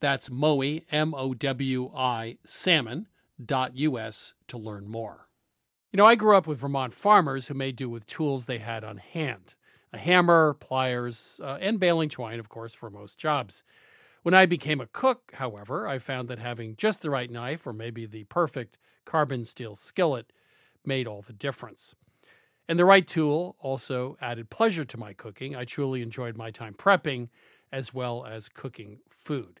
That's Mowi, M O W I, salmon.us to learn more. You know, I grew up with Vermont farmers who made do with tools they had on hand a hammer, pliers, uh, and baling twine, of course, for most jobs. When I became a cook, however, I found that having just the right knife or maybe the perfect carbon steel skillet made all the difference. And the right tool also added pleasure to my cooking. I truly enjoyed my time prepping as well as cooking food.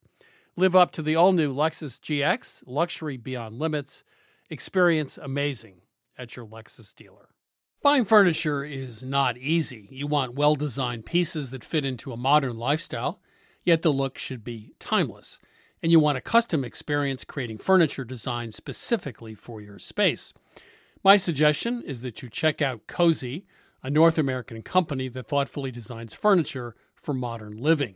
Live up to the all new Lexus GX, luxury beyond limits. Experience amazing at your Lexus dealer. Buying furniture is not easy. You want well designed pieces that fit into a modern lifestyle, yet the look should be timeless. And you want a custom experience creating furniture designed specifically for your space. My suggestion is that you check out Cozey, a North American company that thoughtfully designs furniture for modern living.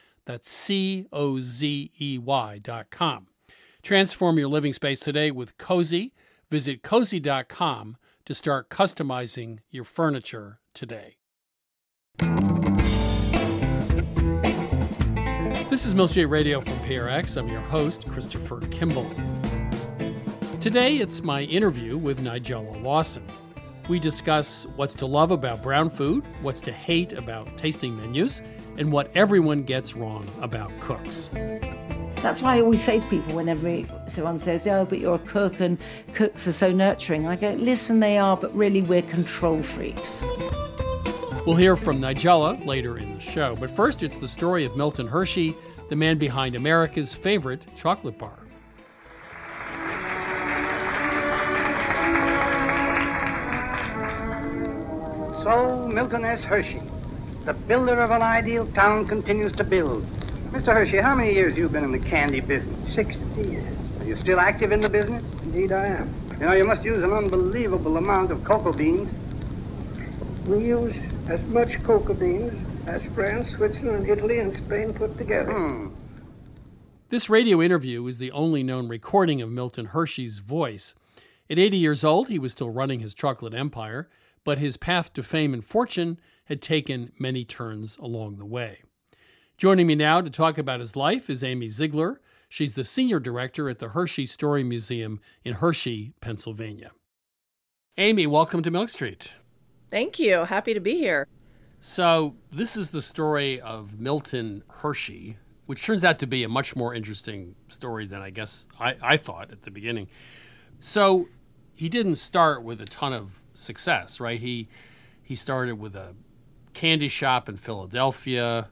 That's C O Z E Y dot com. Transform your living space today with Cozey. Visit cozey.com to start customizing your furniture today. This is Milk Street Radio from PRX. I'm your host, Christopher Kimball. Today, it's my interview with Nigella Lawson. We discuss what's to love about brown food, what's to hate about tasting menus, and what everyone gets wrong about cooks. That's why I always say to people whenever someone says, Oh, but you're a cook and cooks are so nurturing, I go, Listen, they are, but really we're control freaks. We'll hear from Nigella later in the show. But first, it's the story of Milton Hershey, the man behind America's favorite chocolate bar. So, Milton S. Hershey, the builder of an ideal town, continues to build. Mr. Hershey, how many years you been in the candy business? Sixty years. Are you still active in the business? Indeed, I am. You know, you must use an unbelievable amount of cocoa beans. We use as much cocoa beans as France, Switzerland, Italy, and Spain put together. Hmm. This radio interview is the only known recording of Milton Hershey's voice. At 80 years old, he was still running his chocolate empire, but his path to fame and fortune had taken many turns along the way. Joining me now to talk about his life is Amy Ziegler. She's the senior director at the Hershey Story Museum in Hershey, Pennsylvania. Amy, welcome to Milk Street. Thank you. Happy to be here. So, this is the story of Milton Hershey, which turns out to be a much more interesting story than I guess I, I thought at the beginning. So, he didn't start with a ton of success, right? He he started with a candy shop in Philadelphia.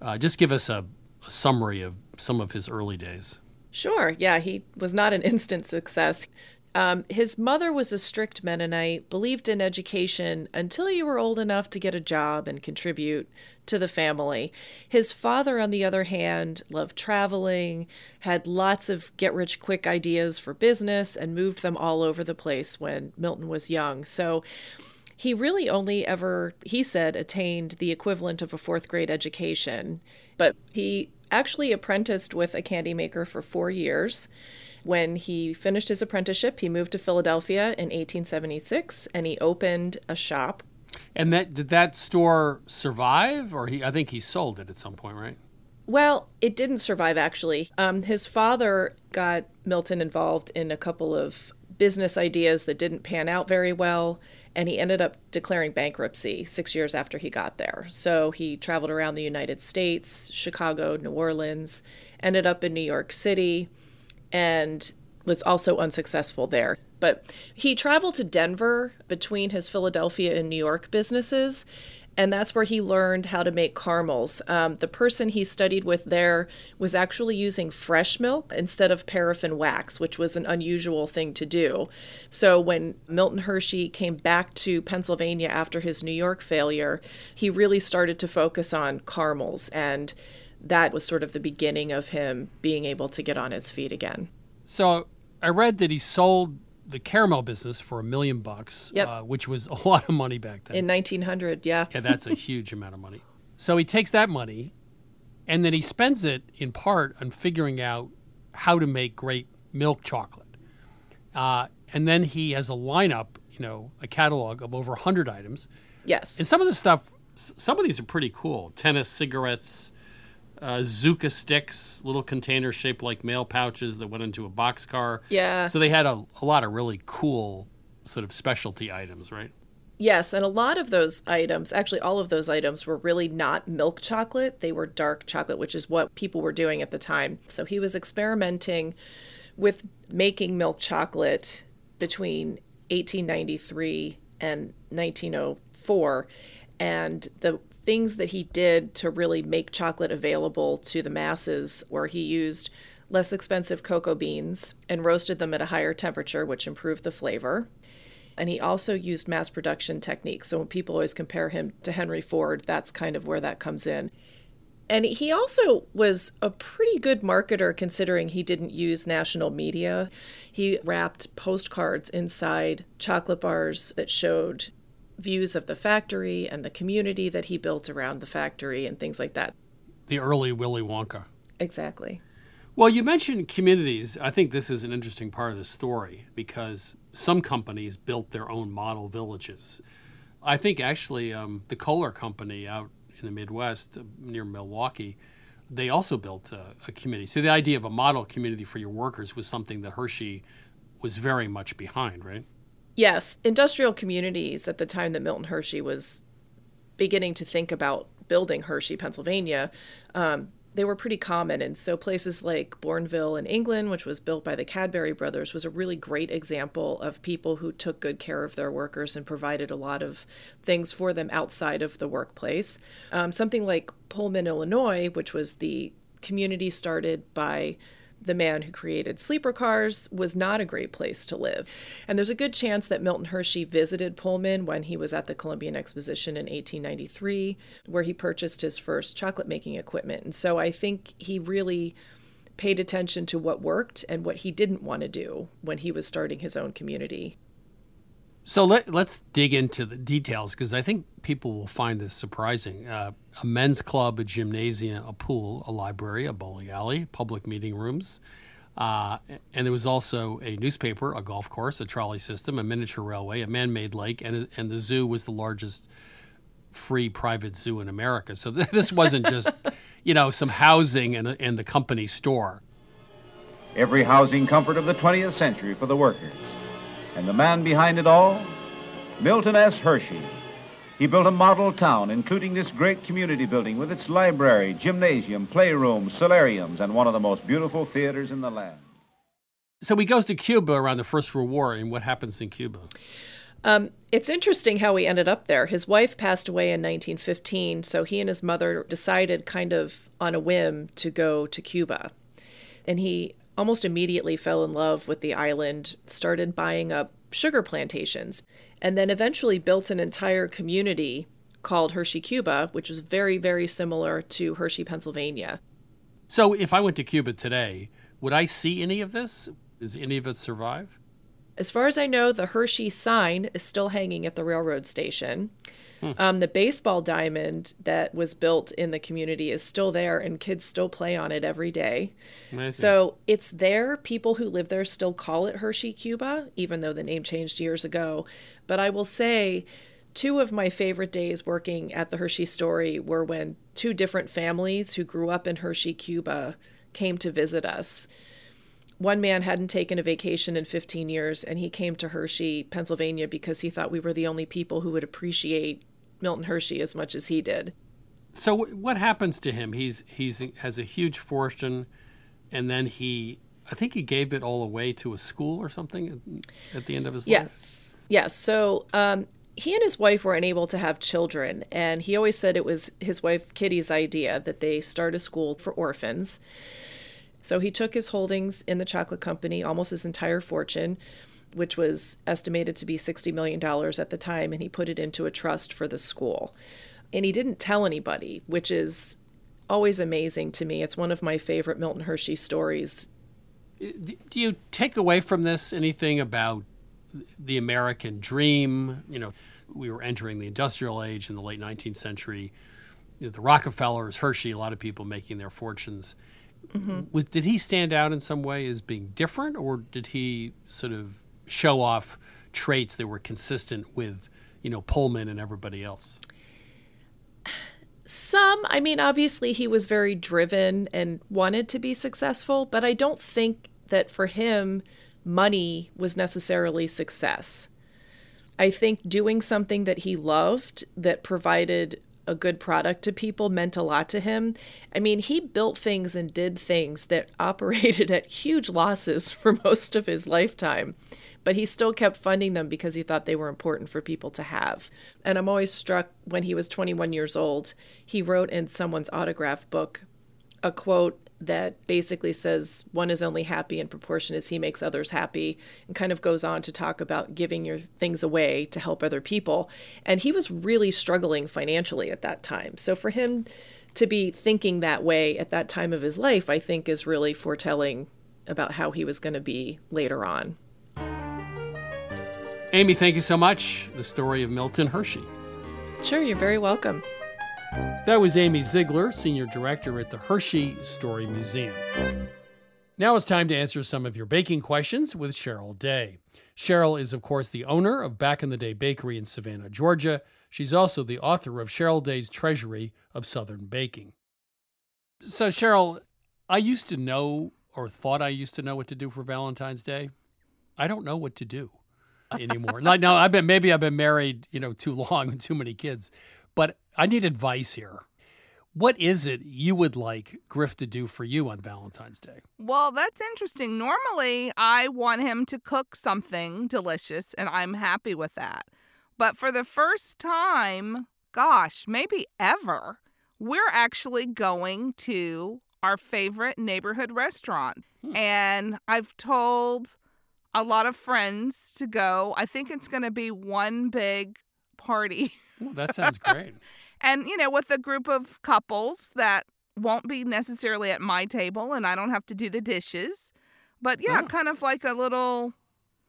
Uh, just give us a, a summary of some of his early days. Sure. Yeah, he was not an instant success. Um, his mother was a strict Mennonite, believed in education until you were old enough to get a job and contribute to the family. His father, on the other hand, loved traveling, had lots of get rich quick ideas for business, and moved them all over the place when Milton was young. So he really only ever, he said, attained the equivalent of a fourth grade education. But he actually apprenticed with a candy maker for four years. When he finished his apprenticeship, he moved to Philadelphia in 1876 and he opened a shop. And that did that store survive, or he? I think he sold it at some point, right? Well, it didn't survive actually. Um, his father got Milton involved in a couple of business ideas that didn't pan out very well, and he ended up declaring bankruptcy six years after he got there. So he traveled around the United States, Chicago, New Orleans, ended up in New York City and was also unsuccessful there. But he traveled to Denver between his Philadelphia and New York businesses, and that's where he learned how to make caramels. Um, the person he studied with there was actually using fresh milk instead of paraffin wax, which was an unusual thing to do. So when Milton Hershey came back to Pennsylvania after his New York failure, he really started to focus on caramels and that was sort of the beginning of him being able to get on his feet again. So I read that he sold the caramel business for a million bucks, Yep. uh, which was a lot of money back then. In 1900, yeah. yeah, that's a huge amount of money. So he takes that money and then he spends it in part on figuring out how to make great milk chocolate. Uh, and then he has a lineup, you know, a catalog of over 100 items. Yes. And some of the stuff, some of these are pretty cool. Tennis cigarettes, uh, Zuka sticks, little containers shaped like mail pouches that went into a boxcar. Yeah. So they had a, a lot of really cool sort of specialty items, right? Yes, and a lot of those items, actually all of those items were really not milk chocolate. They were dark chocolate, which is what people were doing at the time. So he was experimenting with making milk chocolate between 1893 and 1904 and the things that he did to really make chocolate available to the masses were he used less expensive cocoa beans and roasted them at a higher temperature which improved the flavor and he also used mass production techniques. So when people always compare him to Henry Ford, that's kind of where that comes in. And he also was a pretty good marketer considering he didn't use national media. He wrapped postcards inside chocolate bars that showed views of the factory and the community that he built around the factory and things like that. The early Willy Wonka. Exactly. Well, you mentioned communities. I think this is an interesting part of the story because some companies built their own model villages. I think actually um, the Kohler Company out in the Midwest uh, near Milwaukee, they also built a, a community. So the idea of a model community for your workers was something that Hershey was very much behind, right? Yes, industrial communities at the time that Milton Hershey was beginning to think about building Hershey, Pennsylvania, um, they were pretty common. And so places like Bournville in England, which was built by the Cadbury brothers, was a really great example of people who took good care of their workers and provided a lot of things for them outside of the workplace. Um, something like Pullman, Illinois, which was the community started by the man who created sleeper cars was not a great place to live. And there's a good chance that Milton Hershey visited Pullman when he was at the Columbian Exposition in 1893, where he purchased his first chocolate making equipment. And so I think he really paid attention to what worked and what he didn't want to do when he was starting his own community. So let, let's dig into the details because I think people will find this surprising. Uh, a men's club, a gymnasium, a pool, a library, a bowling alley, public meeting rooms. Uh, and there was also a newspaper, a golf course, a trolley system, a miniature railway, a man made lake, and, and the zoo was the largest free private zoo in America. So th- this wasn't just, you know, some housing and, and the company store. Every housing comfort of the 20th century for the workers. And the man behind it all, Milton S. Hershey. He built a model town, including this great community building with its library, gymnasium, playroom, solariums, and one of the most beautiful theaters in the land. So he goes to Cuba around the First World War, and what happens in Cuba? Um, it's interesting how he ended up there. His wife passed away in 1915, so he and his mother decided, kind of on a whim, to go to Cuba. And he almost immediately fell in love with the island, started buying up sugar plantations, and then eventually built an entire community called Hershey, Cuba, which was very, very similar to Hershey, Pennsylvania. So if I went to Cuba today, would I see any of this? Does any of it survive? As far as I know, the Hershey sign is still hanging at the railroad station. Hmm. Um, the baseball diamond that was built in the community is still there, and kids still play on it every day. So it's there. People who live there still call it Hershey, Cuba, even though the name changed years ago. But I will say, two of my favorite days working at the Hershey Story were when two different families who grew up in Hershey, Cuba, came to visit us one man hadn't taken a vacation in 15 years and he came to Hershey, Pennsylvania because he thought we were the only people who would appreciate Milton Hershey as much as he did. So what happens to him? He's he's has a huge fortune and then he I think he gave it all away to a school or something at the end of his yes. life. Yes. Yes. So um, he and his wife were unable to have children, and he always said it was his wife Kitty's idea that they start a school for orphans. So he took his holdings in the chocolate company, almost his entire fortune, which was estimated to be $60 million at the time, and he put it into a trust for the school. And he didn't tell anybody, which is always amazing to me. It's one of my favorite Milton Hershey stories. Do you take away from this anything about the American dream? You know, we were entering the industrial age in the late 19th century. The Rockefellers, Hershey, a lot of people making their fortunes Mm-hmm. Was did he stand out in some way as being different, or did he sort of show off traits that were consistent with you know Pullman and everybody else? Some, I mean, obviously he was very driven and wanted to be successful, but I don't think that for him money was necessarily success. I think doing something that he loved that provided a good product to people meant a lot to him. I mean, he built things and did things that operated at huge losses for most of his lifetime, but he still kept funding them because he thought they were important for people to have. And I'm always struck when he was 21 years old, he wrote in someone's autograph book a quote that basically says one is only happy in proportion as he makes others happy and kind of goes on to talk about giving your things away to help other people. And he was really struggling financially at that time. So for him to be thinking that way at that time of his life i think is really foretelling about how he was going to be later on amy thank you so much the story of milton hershey sure you're very welcome that was Amy Ziegler, Senior Director at the Hershey Story Museum. Now it's time to answer some of your baking questions with Cheryl Day. Cheryl is, of course, the owner of Back in the Day Bakery in Savannah, Georgia. She's also the author of Cheryl Day's Treasury of Southern Baking. So, Cheryl, I used to know or thought I used to know what to do for Valentine's Day. I don't know what to do anymore. like now, I've been maybe I've been married, you know, too long and too many kids. But I need advice here. What is it you would like Griff to do for you on Valentine's Day? Well, that's interesting. Normally, I want him to cook something delicious, and I'm happy with that. But for the first time, gosh, maybe ever, we're actually going to our favorite neighborhood restaurant. Hmm. And I've told a lot of friends to go. I think it's going to be one big party. Ooh, that sounds great. and, you know, with a group of couples that won't be necessarily at my table and I don't have to do the dishes. But yeah, oh. kind of like a little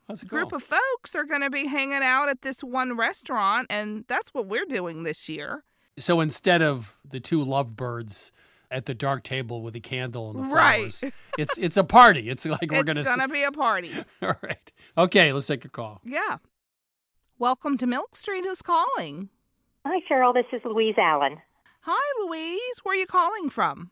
that's group cool. of folks are going to be hanging out at this one restaurant. And that's what we're doing this year. So instead of the two lovebirds at the dark table with a candle and the flowers, right. it's it's a party. It's like we're going to. It's going to be a party. All right. Okay, let's take a call. Yeah. Welcome to Milk Street. Who's calling? Hi, Cheryl. This is Louise Allen. Hi, Louise. Where are you calling from?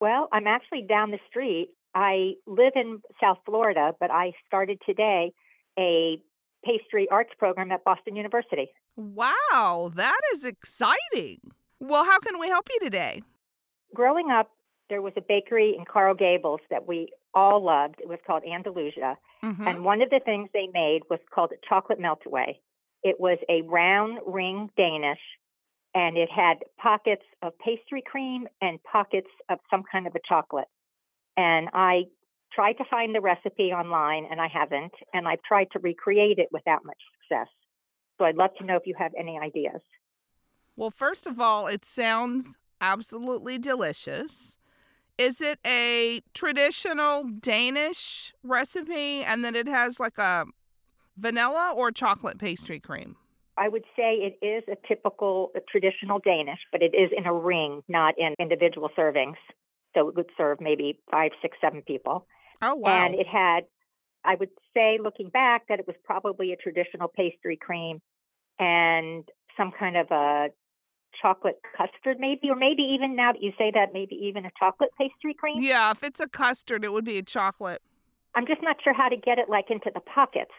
Well, I'm actually down the street. I live in South Florida, but I started today a pastry arts program at Boston University. Wow, that is exciting. Well, how can we help you today? Growing up, there was a bakery in Coral Gables that we all loved. It was called Andalusia. Mhm. And one of the things they made was called a chocolate meltaway. It was a round ring Danish, and it had pockets of pastry cream and pockets of some kind of a chocolate. And I tried to find the recipe online, and I haven't. And I've tried to recreate it without much success. So I'd love to know if you have any ideas. Well, first of all, it sounds absolutely delicious. Is it a traditional Danish recipe and then it has like a vanilla or chocolate pastry cream? I would say it is a typical a traditional Danish, but it is in a ring, not in individual servings. So it would serve maybe five, six, seven people. Oh, wow. And it had, I would say, looking back, that it was probably a traditional pastry cream and some kind of a chocolate custard, maybe, or maybe even now that you say that, maybe even a chocolate pastry cream. yeah, if it's a custard, it would be a chocolate. I'm just not sure how to get it like into the pockets.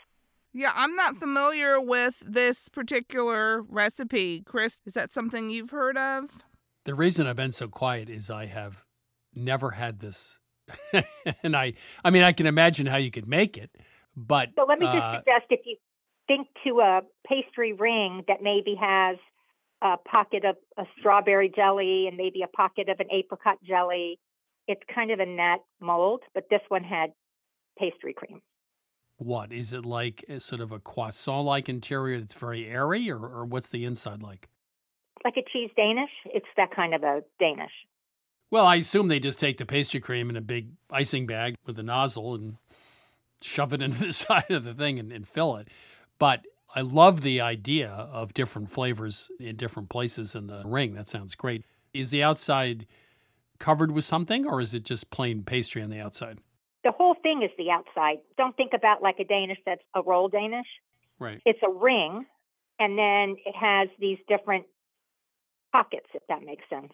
Yeah, I'm not familiar with this particular recipe. Chris, is that something you've heard of? The reason I've been so quiet is I have never had this. and I I mean I can imagine how you could make it, but So let me just uh, suggest if you think to a pastry ring that maybe has a pocket of a strawberry jelly and maybe a pocket of an apricot jelly, it's kind of in that mold, but this one had pastry cream. what is it like a sort of a croissant like interior that's very airy or, or what's the inside like? Like a cheese Danish, it's that kind of a Danish. Well, I assume they just take the pastry cream in a big icing bag with a nozzle and shove it into the side of the thing and, and fill it. But I love the idea of different flavors in different places in the ring. That sounds great. Is the outside covered with something or is it just plain pastry on the outside? The whole thing is the outside. Don't think about like a Danish that's a roll Danish. Right. It's a ring, and then it has these different pockets, if that makes sense.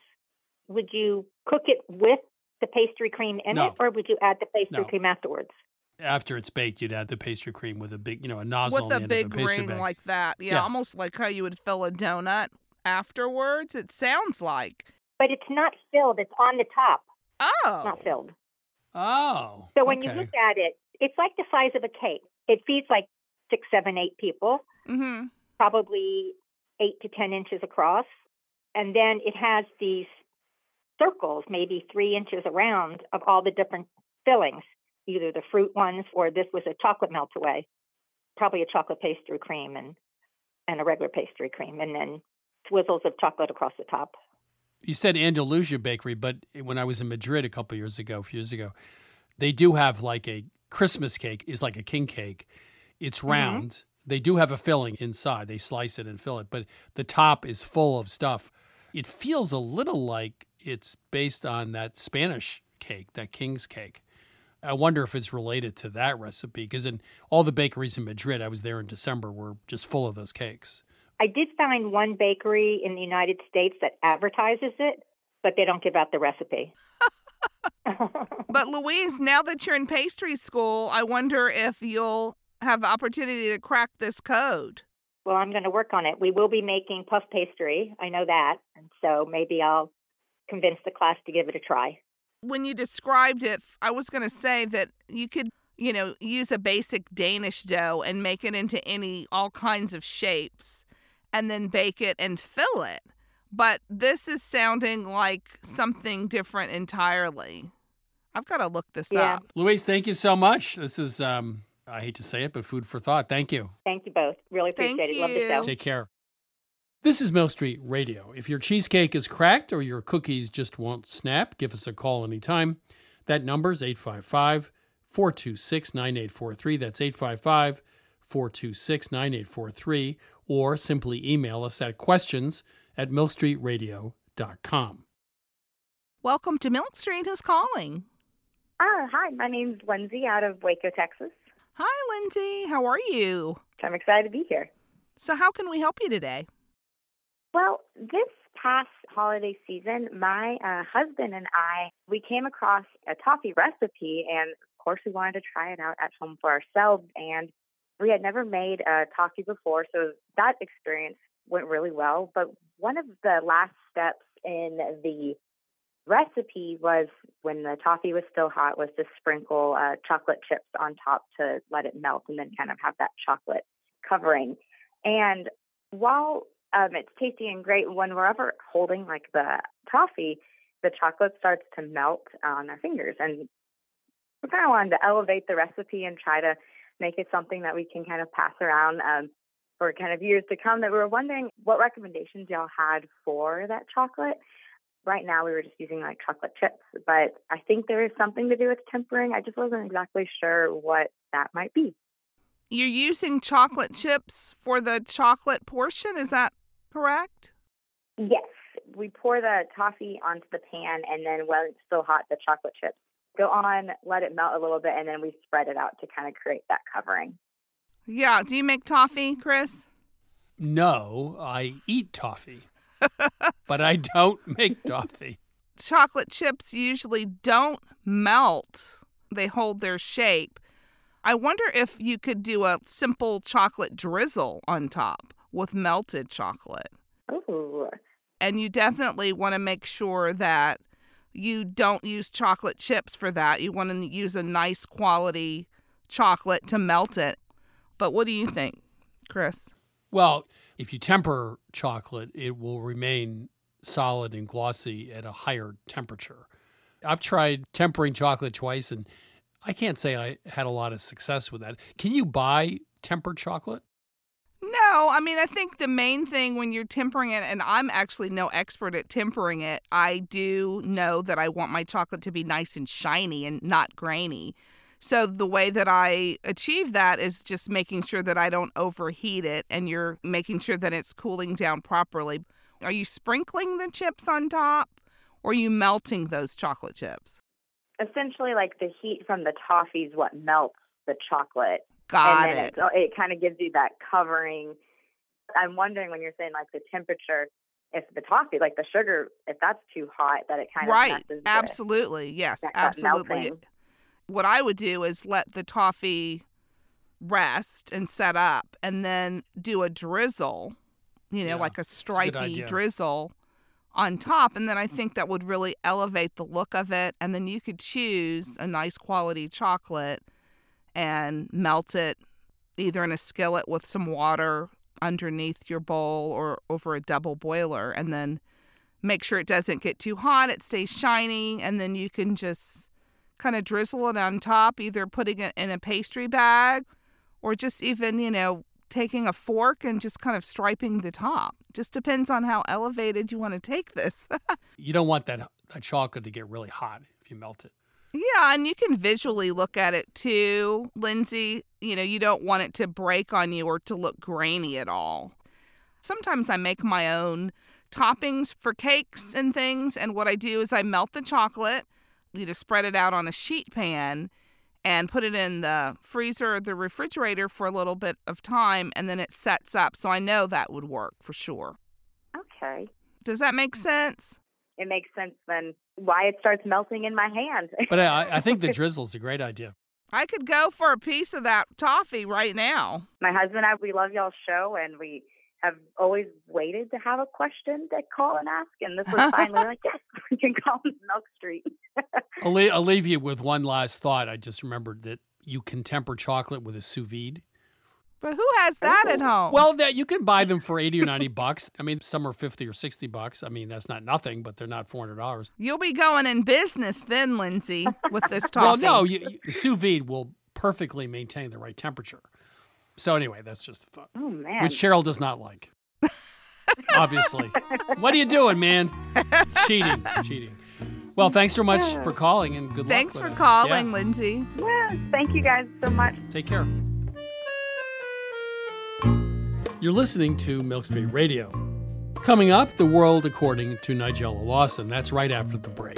Would you cook it with the pastry cream in No. it, or would you add the pastry No. cream afterwards? After it's baked, you'd add the pastry cream with a big, you know, a nozzle with on a the end of big a pastry ring bag. like that. Yeah, Yeah. almost like how you would fill a donut afterwards. It sounds like. But it's not filled, it's on the top, Oh. not filled. oh. So when you look at it, it's like the size of a cake. It feeds like six, seven, eight people, Mm-hmm. probably eight to 10 inches across. And then it has these circles, maybe three inches around, of all the different fillings, either the fruit ones or this was a chocolate melt away, probably a chocolate pastry cream and, and a regular pastry cream, and then swizzles of chocolate across the top. You said Andalusia Bakery, but when I was in Madrid a couple years ago, a few years ago, they do have like a Christmas cake is like a king cake. It's mm-hmm. round. They do have a filling inside. They slice it and fill it, but the top is full of stuff. It feels a little like it's based on that Spanish cake, that king's cake. I wonder if it's related to that recipe because in all the bakeries in Madrid, I was there in December, were just full of those cakes. I did find one bakery in the United States that advertises it, but they don't give out the recipe. But Louise, now that you're in pastry school, I wonder if you'll have the opportunity to crack this code. Well, I'm going to work on it. We will be making puff pastry. I know that. And so maybe I'll convince the class to give it a try. When you described it, I was going to say that you could, you know, use a basic Danish dough and make it into any all kinds of shapes and then bake it and fill it. But this is sounding like something different entirely. I've got to look this Yeah. up. Louise, thank you so much. This is, um, I hate to say it, but food for thought. Thank you. Thank you both. Really Thank appreciate it. Love the you. show. Take care. This is Milk Street Radio. If your cheesecake is cracked or your cookies just won't snap, give us a call anytime. That number is 855 426 9843. That's 855 426 9843. Or simply email us at questions at milkstreetradio.com. Welcome to Milk Street. Who's calling? Ah, hi. My name's Lindsay out of Waco, Texas. Hi, Lindsay. How are you? I'm excited to be here. So, how can we help you today? Well, this past holiday season, my uh, husband and I we came across a toffee recipe, and of course, we wanted to try it out at home for ourselves. And we had never made a toffee before, so that experience went really well. But one of the last steps in the recipe was when the toffee was still hot was to sprinkle uh, chocolate chips on top to let it melt and then kind of have that chocolate covering. And while um, it's tasty and great, when we're ever holding like the toffee, the chocolate starts to melt on our fingers. And we kind of wanted to elevate the recipe and try to make it something that we can kind of pass around um, for kind of years to come. That we were wondering what recommendations y'all had for that chocolate. Right now, we were just using like chocolate chips, but I think there is something to do with tempering. I just wasn't exactly sure what that might be. You're using chocolate chips for the chocolate portion, is that correct? Yes. We pour the toffee onto the pan, and then when it's still hot, the chocolate chips go on, let it melt a little bit, and then we spread it out to kind of create that covering. Yeah. Do you make toffee, Chris? No, I eat toffee, but I don't make toffee. Chocolate chips usually don't melt, they hold their shape. I wonder if you could do a simple chocolate drizzle on top with melted chocolate. Ooh. And you definitely want to make sure that you don't use chocolate chips for that. You want to use a nice quality chocolate to melt it. But what do you think, Chris? Well, if you temper chocolate, it will remain solid and glossy at a higher temperature. I've tried tempering chocolate twice and I can't say I had a lot of success with that. Can you buy tempered chocolate? No, I mean, I think the main thing when you're tempering it, and I'm actually no expert at tempering it, I do know that I want my chocolate to be nice and shiny and not grainy. So the way that I achieve that is just making sure that I don't overheat it and you're making sure that it's cooling down properly. Are you sprinkling the chips on top or are you melting those chocolate chips? Essentially, like the heat from the toffee is what melts the chocolate. Got and then it. It, it kind of gives you that covering. I'm wondering when you're saying like the temperature, if the toffee, like the sugar, if that's too hot, that it kind right. of messes the- Absolutely. Yes, that- that absolutely. melting. What I would do is let the toffee rest and set up and then do a drizzle, you know, Yeah, like a a stripy idea. drizzle on top. And then I think that would really elevate the look of it. And then you could choose a nice quality chocolate and melt it either in a skillet with some water underneath your bowl or over a double boiler. And then make sure it doesn't get too hot, it stays shiny. And then you can just kind of drizzle it on top, either putting it in a pastry bag or just even, you know, taking a fork and just kind of striping the top. Just depends on how elevated you want to take this. You don't want that, that chocolate to get really hot if you melt it. yeah, and you can visually look at it too, Lindsay. You know, you don't want it to break on you or to look grainy at all. Sometimes I make my own toppings for cakes and things, and what I do is I melt the chocolate, you know, spread it out on a sheet pan and put it in the freezer or the refrigerator for a little bit of time and then it sets up. So I know that would work for sure. Okay. Does that make sense? It makes sense then why it starts melting in my hand. But I, I think the drizzle's a great idea. I could go for a piece of that toffee right now. my husband and I, we love y'all's show, and we have always waited to have a question to call and ask. And this was finally like, yes, we can call Milk Street. I'll, le- I'll leave you with one last thought. I just remembered that you can temper chocolate with a sous vide. But who has that at home? Well, that you can buy them for 80 or 90 bucks. I mean, some are 50 or 60 bucks. I mean, that's not nothing, but they're not $400. You'll be going in business then, Lindsay, with this Well, no, you, you, sous vide will perfectly maintain the right temperature. So anyway, that's just a thought, Oh man. which Cheryl does not like. Obviously. what are you doing, man? cheating, cheating. Well, thanks so much for calling and good Thanks luck. Thanks for with it. calling, Yeah, Lindsay. Yeah, thank you guys so much. take care. You're listening to Milk Street Radio. Coming up, the world according to Nigella Lawson. That's right after the break.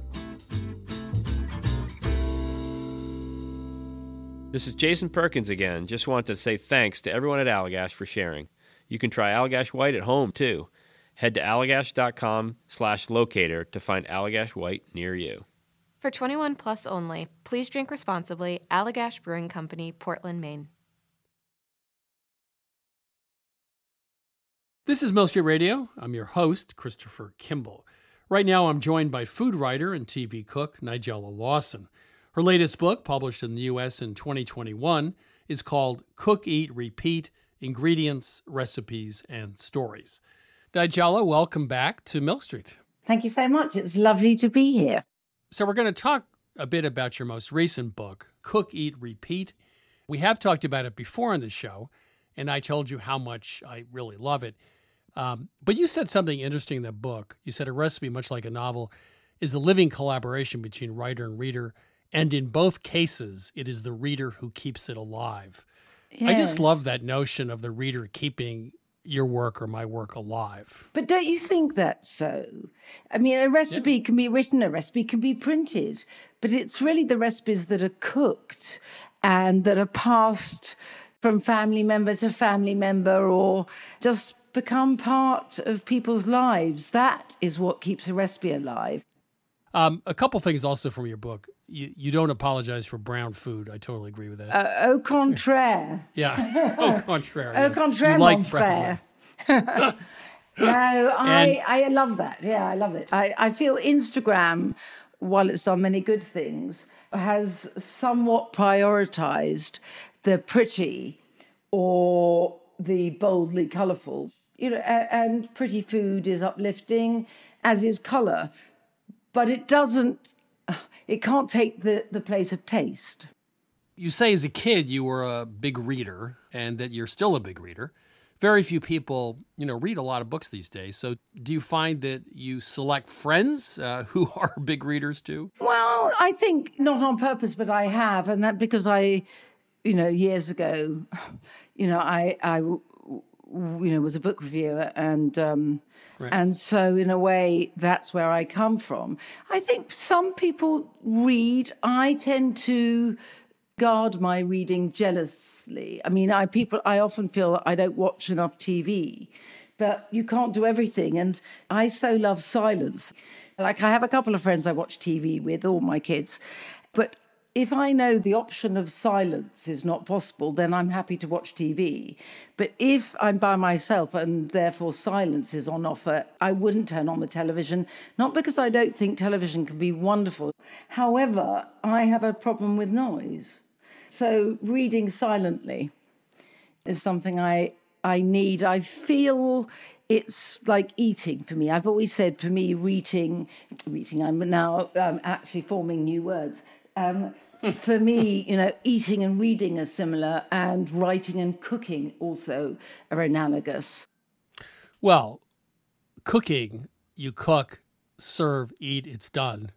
This is Jason Perkins again. Just want to say thanks to everyone at Allagash for sharing. You can try Allagash White at home too. Head to allagash.com slash locator to find Allagash White near you. For 21 plus only, please drink responsibly. Allagash Brewing Company, Portland, Maine. This is Milk Street Radio. I'm your host, Christopher Kimball. Right now, I'm joined by food writer and TV cook Nigella Lawson. Her latest book, published in the U.S. in 2021, is called Cook, Eat, Repeat Ingredients, Recipes, and Stories. Nigella, welcome back to Milk Street. Thank you so much. It's lovely to be here. So, we're going to talk a bit about your most recent book, Cook, Eat, Repeat. We have talked about it before on the show, and I told you how much I really love it. Um, but you said something interesting in the book. You said a recipe, much like a novel, is a living collaboration between writer and reader and in both cases, it is the reader who keeps it alive. Yes. I just love that notion of the reader keeping your work or my work alive. But don't you think that's so? I mean, a recipe yeah. can be written, a recipe can be printed, but it's really the recipes that are cooked and that are passed from family member to family member or just become part of people's lives. That is what keeps a recipe alive. Um, a couple things also from your book. You, you don't apologize for brown food. I totally agree with that. Uh, au contraire. yeah. Au contraire. Au yes. contraire, You like brown frère. no, I, I love that. Yeah, I love it. I, I feel Instagram, while it's done many good things, has somewhat prioritized the pretty or the boldly colorful. You know, and pretty food is uplifting, as is color, but it doesn't. It can't take the, the place of taste. You say as a kid you were a big reader and that you're still a big reader. Very few people, you know, read a lot of books these days. So, do you find that you select friends uh, who are big readers too? Well, I think not on purpose, but I have, and that because I, you know, years ago, you know, I, I, you know, was a book reviewer, and um, Right. and so in a way, that's where I come from. I think some people read. I tend to guard my reading jealously. I mean, I people I often feel that I don't watch enough TV, but you can't do everything and I so love silence. Like I have a couple of friends I watch TV with all my kids, but if I know the option of silence is not possible, then I'm happy to watch TV. But if I'm by myself and therefore silence is on offer, I wouldn't turn on the television, not because I don't think television can be wonderful. However, I have a problem with noise. So reading silently is something I I need. I feel it's like eating for me. I've always said for me, reading, reading. I'm now um, actually forming new words. Um, for me, you know, eating and reading are similar, and writing and cooking also are analogous. Well, cooking, you cook, serve, eat, it's done.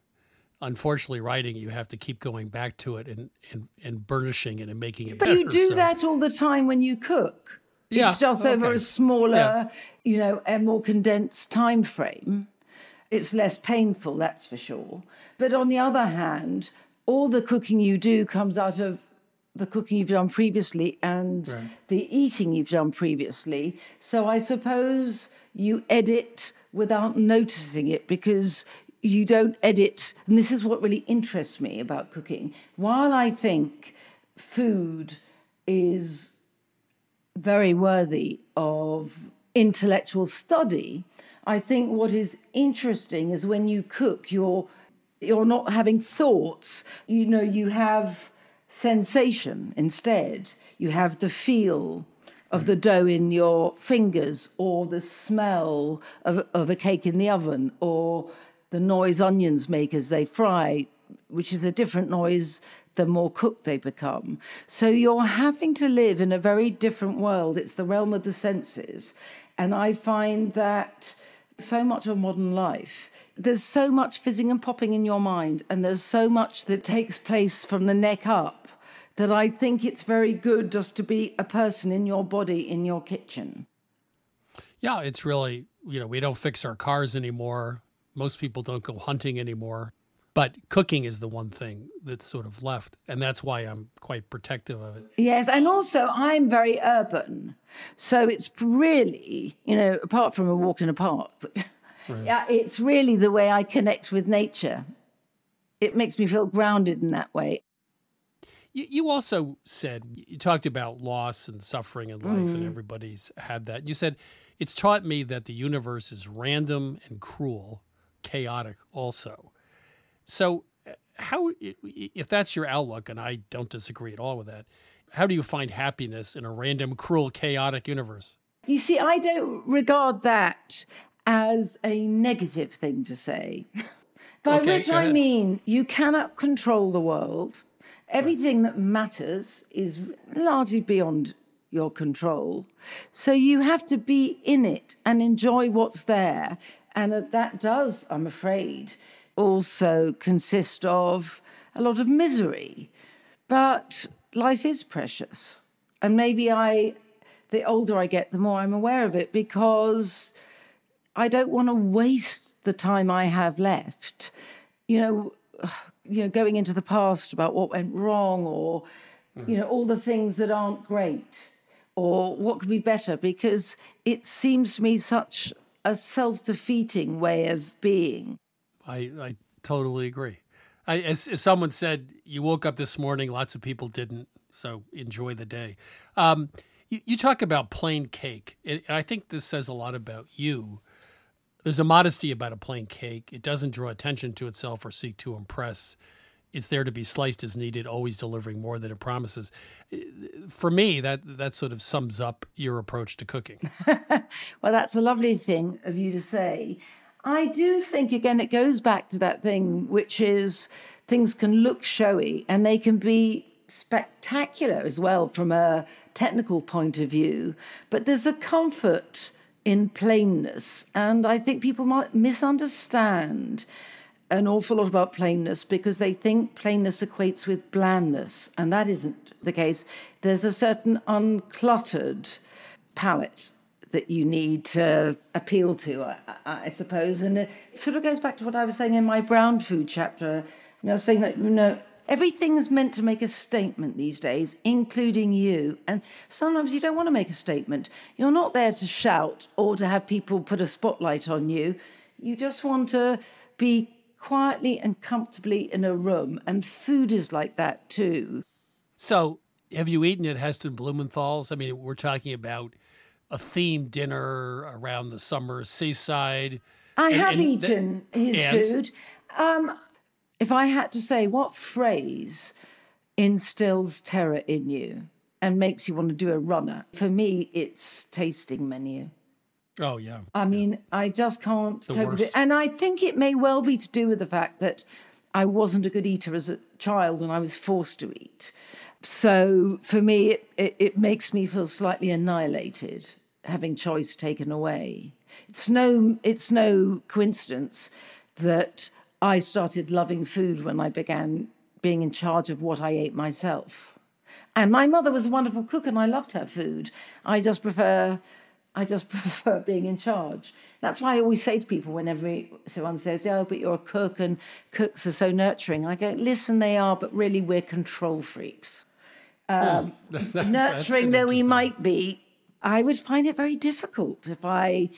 Unfortunately, writing, you have to keep going back to it and, and, and burnishing it and making it But better. you do so- that all the time when you cook. Yeah, It's just over a smaller, Yeah. you know, a more condensed time frame. It's less painful, that's for sure. But on the other hand, all the cooking you do comes out of the cooking you've done previously and Right. the eating you've done previously. So I suppose you edit without noticing it because you don't edit. And this is what really interests me about cooking. While I think food is very worthy of intellectual study. I think what is interesting is when you cook, you're you're not having thoughts. You know, you have sensation instead. You have the feel of the dough in your fingers, or the smell of, of a cake in the oven, or the noise onions make as they fry, which is a different noise the more cooked they become. So you're having to live in a very different world. It's the realm of the senses. And I find that so much of modern life, there's so much fizzing and popping in your mind, and there's so much that takes place from the neck up that I think it's very good just to be a person in your body, in your kitchen. Yeah, it's really, you know, we don't fix our cars anymore. Most people don't go hunting anymore. But cooking is the one thing that's sort of left. And that's why I'm quite protective of it. Yes, and also I'm very urban. So it's really, you know, apart from a walk in a park, but yeah, it's really the way I connect with nature. It makes me feel grounded in that way. You, you also said, you talked about loss and suffering in life, and Mm. everybody's had that. You said, it's taught me that the universe is random and cruel, chaotic also. So, uh, how, if that's your outlook, and I don't disagree at all with that, how do you find happiness in a random, cruel, chaotic universe? You see, I don't regard that as a negative thing to say. By Okay, which I mean, you cannot control the world. Everything that matters is largely beyond your control. So you have to be in it and enjoy what's there. And that does, I'm afraid, also consist of a lot of misery. But life is precious. And maybe I, the older I get, the more I'm aware of it because I don't want to waste the time I have left. You know, you know, going into the past about what went wrong or you mm. know, all the things that aren't great or what could be better because it seems to me such a self defeating way of being. I, I totally agree. I, as, as, someone said, you woke up this morning, lots of people didn't, so enjoy the day. Um, you, you, talk about plain cake, and I think this says a lot about you. There's a modesty about a plain cake. It doesn't draw attention to itself or seek to impress. It's there to be sliced as needed, always delivering more than it promises. For me, that that sort of sums up your approach to cooking. well, that's a lovely thing of you to say. I do think, again, it goes back to that thing, which is things can look showy and they can be spectacular as well from a technical point of view. But there's a comfort in plainness. And I think people might misunderstand an awful lot about plainness because they think plainness equates with blandness. And that isn't the case. There's a certain uncluttered palate that you need to appeal to, I, I, suppose. And it sort of goes back to what I was saying in my brown food chapter. You know, saying that, you know, everything's meant to make a statement these days, including you. And sometimes you don't want to make a statement. You're not there to shout or to have people put a spotlight on you. You just want to be quietly and comfortably in a room. And food is like that too. So, have you eaten at Heston Blumenthal's? I mean, we're talking about a themed dinner around the summer seaside. I and, have and eaten his and? food. Um, if I had to say, what phrase instills terror in you and makes you want to do a runner? For me, it's tasting menu. Oh yeah. I mean, I just can't the cope worst. with it, and I think it may well be to do with the fact that I wasn't a good eater as a child, and I was forced to eat. So for me, it, it, it makes me feel slightly annihilated having choice taken away. It's no, it's no coincidence that I started loving food when I began being in charge of what I ate myself. And my mother was a wonderful cook and I loved her food. I just prefer I just prefer being in charge. That's why I always say to people whenever someone says, "Oh, but you're a cook and cooks are so nurturing," I go, "Listen, they are, but really we're control freaks." Um, oh, that's, nurturing that's though we might be, I would find it very difficult if I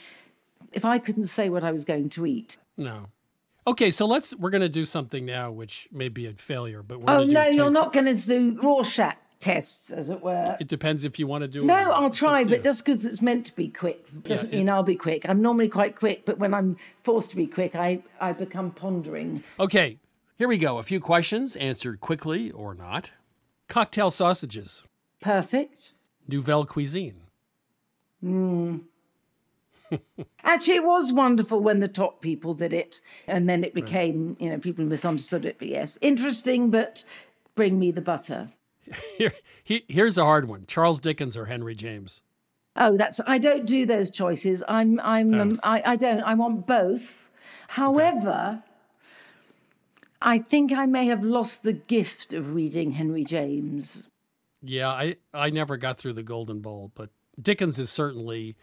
if I couldn't say what I was going to eat. No. Okay, so let's we're going to do something now, which may be a failure, but we're oh no, take... you're not going to do Rorschach tests, as it were. It depends if you want to do it. No, I'll try, but just because it's meant to be quick doesn't yeah, mean I'll be quick. I'm normally quite quick, but when I'm forced to be quick, I, I become pondering. Okay, here we go. A few questions answered quickly or not. Cocktail sausages. Perfect. Nouvelle cuisine. Hmm. Actually, it was wonderful when the top people did it, and then it became, right. you know, people misunderstood it. But yes, interesting, but bring me the butter. Here, here's a hard one: Charles Dickens or Henry James. Oh, that's I don't do those choices. I'm I'm oh. um, I, I don't. I want both. However, okay. I think I may have lost the gift of reading Henry James. Yeah, I I never got through the Golden Bowl, but Dickens is certainly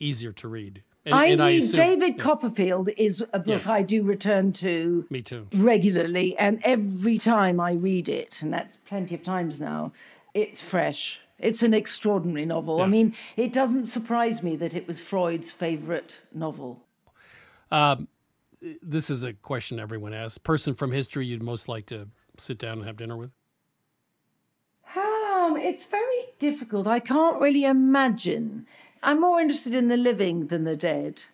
easier to read. And, I and I assume, David yeah. Copperfield is a book yes. I do return to Me too. regularly, and every time I read it, and that's plenty of times now, it's fresh. It's an extraordinary novel. Yeah. I mean, it doesn't surprise me that it was Freud's favorite novel. Um, this is a question everyone asks. Person from history you'd most like to sit down and have dinner with? Um, it's very difficult. I can't really imagine I'm more interested in the living than the dead.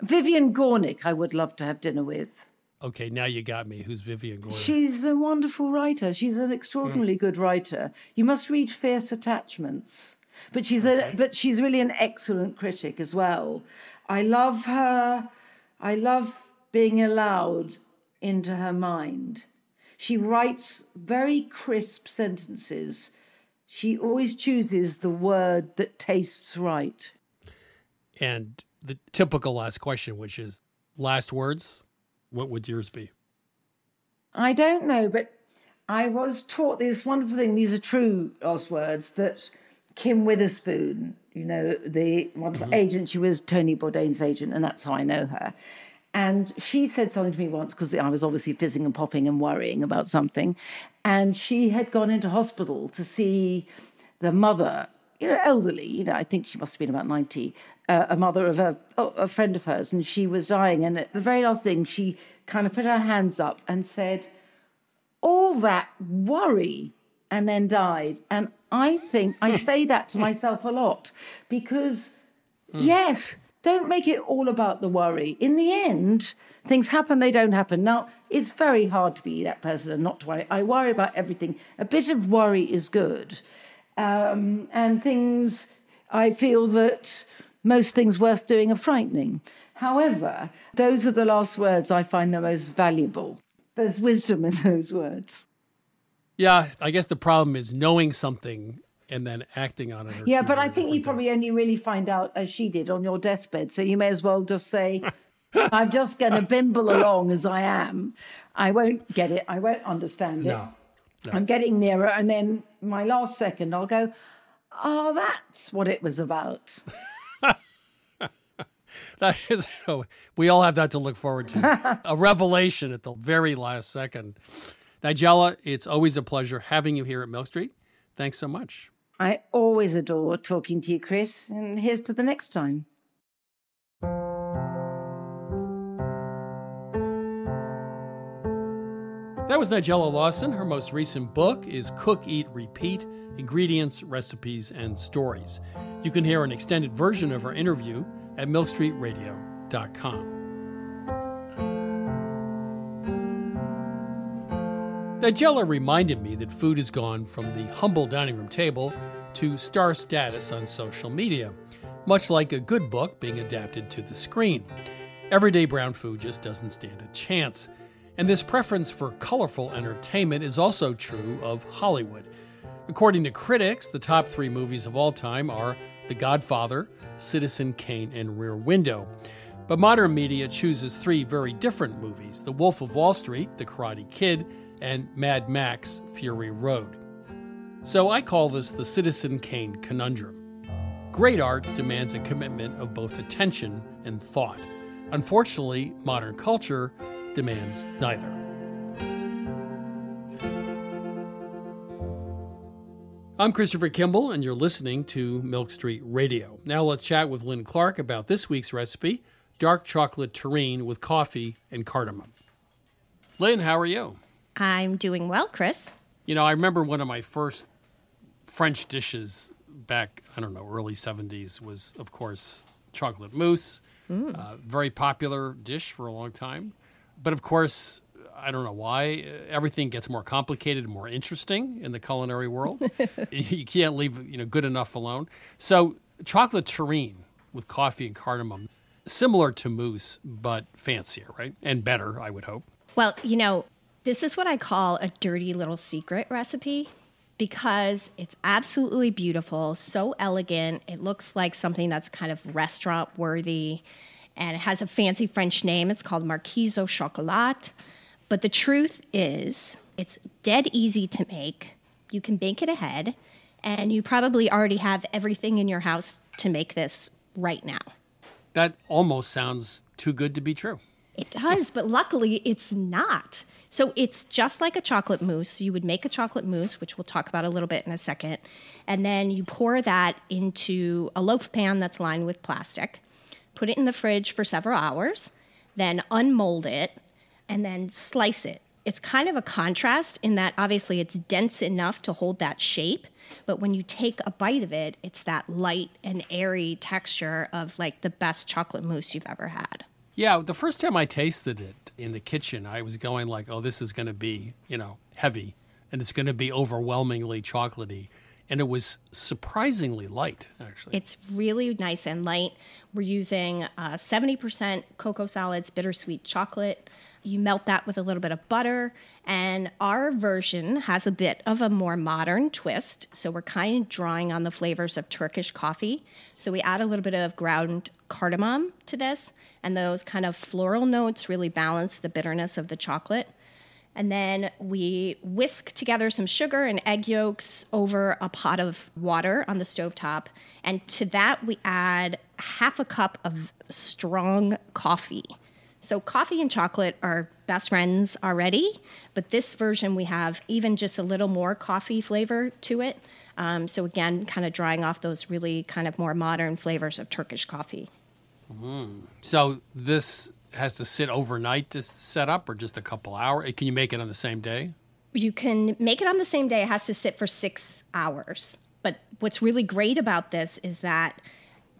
Vivian Gornick, I would love to have dinner with. Okay, now you got me. Who's Vivian Gornick? She's a wonderful writer. She's an extraordinarily mm. good writer. You must read Fierce Attachments. But she's okay. a but she's really an excellent critic as well. I love her. I love being allowed into her mind. She writes very crisp sentences she always chooses the word that tastes right. And the typical last question, which is last words, what would yours be? I don't know, but I was taught this wonderful thing. These are true last words that Kim Witherspoon, you know, the wonderful mm-hmm. agent, she was Tony Bourdain's agent, and that's how I know her. And she said something to me once because I was obviously fizzing and popping and worrying about something. And she had gone into hospital to see the mother, you know, elderly, you know, I think she must have been about 90, uh, a mother of a, a friend of hers, and she was dying. And at the very last thing, she kind of put her hands up and said, All that worry, and then died. And I think I say that to myself a lot because, yes, don't make it all about the worry. In the end, things happen, they don't happen. Now, it's very hard to be that person and not to worry. I worry about everything. A bit of worry is good. Um, and things, I feel that most things worth doing are frightening. However, those are the last words I find the most valuable. There's wisdom in those words. Yeah, I guess the problem is knowing something and then acting on it. Yeah, but I think you probably only really find out as she did on your deathbed. So you may as well just say, I'm just going to bimble along as I am. I won't get it. I won't understand it. No, no. I'm getting nearer. And then my last second, I'll go, oh, that's what it was about. That is, we all have that to look forward to. a revelation at the very last second. Nigella, it's always a pleasure having you here at Milk Street. Thanks so much. I always adore talking to you, Chris. And here's to the next time. That was Nigella Lawson. Her most recent book is Cook, Eat, Repeat Ingredients, Recipes, and Stories. You can hear an extended version of her interview at milkstreetradio.com. Nigella reminded me that food has gone from the humble dining room table to star status on social media, much like a good book being adapted to the screen. Everyday brown food just doesn't stand a chance. And this preference for colorful entertainment is also true of Hollywood. According to critics, the top three movies of all time are The Godfather, Citizen Kane, and Rear Window. But modern media chooses three very different movies The Wolf of Wall Street, The Karate Kid, and Mad Max Fury Road. So I call this the Citizen Kane conundrum. Great art demands a commitment of both attention and thought. Unfortunately, modern culture demands neither. I'm Christopher Kimball, and you're listening to Milk Street Radio. Now let's chat with Lynn Clark about this week's recipe dark chocolate terrine with coffee and cardamom. Lynn, how are you? I'm doing well, Chris. You know, I remember one of my first French dishes back, I don't know, early 70s was, of course, chocolate mousse. Mm. Uh, very popular dish for a long time. But of course, I don't know why, uh, everything gets more complicated and more interesting in the culinary world. you can't leave, you know, good enough alone. So, chocolate terrine with coffee and cardamom, similar to mousse, but fancier, right? And better, I would hope. Well, you know, this is what I call a dirty little secret recipe because it's absolutely beautiful, so elegant. It looks like something that's kind of restaurant worthy and it has a fancy French name. It's called Marquise au Chocolat. But the truth is, it's dead easy to make. You can bake it ahead, and you probably already have everything in your house to make this right now. That almost sounds too good to be true. It does, but luckily it's not. So it's just like a chocolate mousse. You would make a chocolate mousse, which we'll talk about a little bit in a second, and then you pour that into a loaf pan that's lined with plastic, put it in the fridge for several hours, then unmold it, and then slice it. It's kind of a contrast in that obviously it's dense enough to hold that shape, but when you take a bite of it, it's that light and airy texture of like the best chocolate mousse you've ever had. Yeah, the first time I tasted it in the kitchen, I was going like, "Oh, this is going to be, you know, heavy, and it's going to be overwhelmingly chocolatey," and it was surprisingly light, actually. It's really nice and light. We're using uh, 70% cocoa solids, bittersweet chocolate. You melt that with a little bit of butter. And our version has a bit of a more modern twist. So we're kind of drawing on the flavors of Turkish coffee. So we add a little bit of ground cardamom to this. And those kind of floral notes really balance the bitterness of the chocolate. And then we whisk together some sugar and egg yolks over a pot of water on the stovetop. And to that, we add half a cup of strong coffee. So, coffee and chocolate are best friends already, but this version we have even just a little more coffee flavor to it. Um, so, again, kind of drying off those really kind of more modern flavors of Turkish coffee. Mm. So, this has to sit overnight to set up or just a couple hours? Can you make it on the same day? You can make it on the same day. It has to sit for six hours. But what's really great about this is that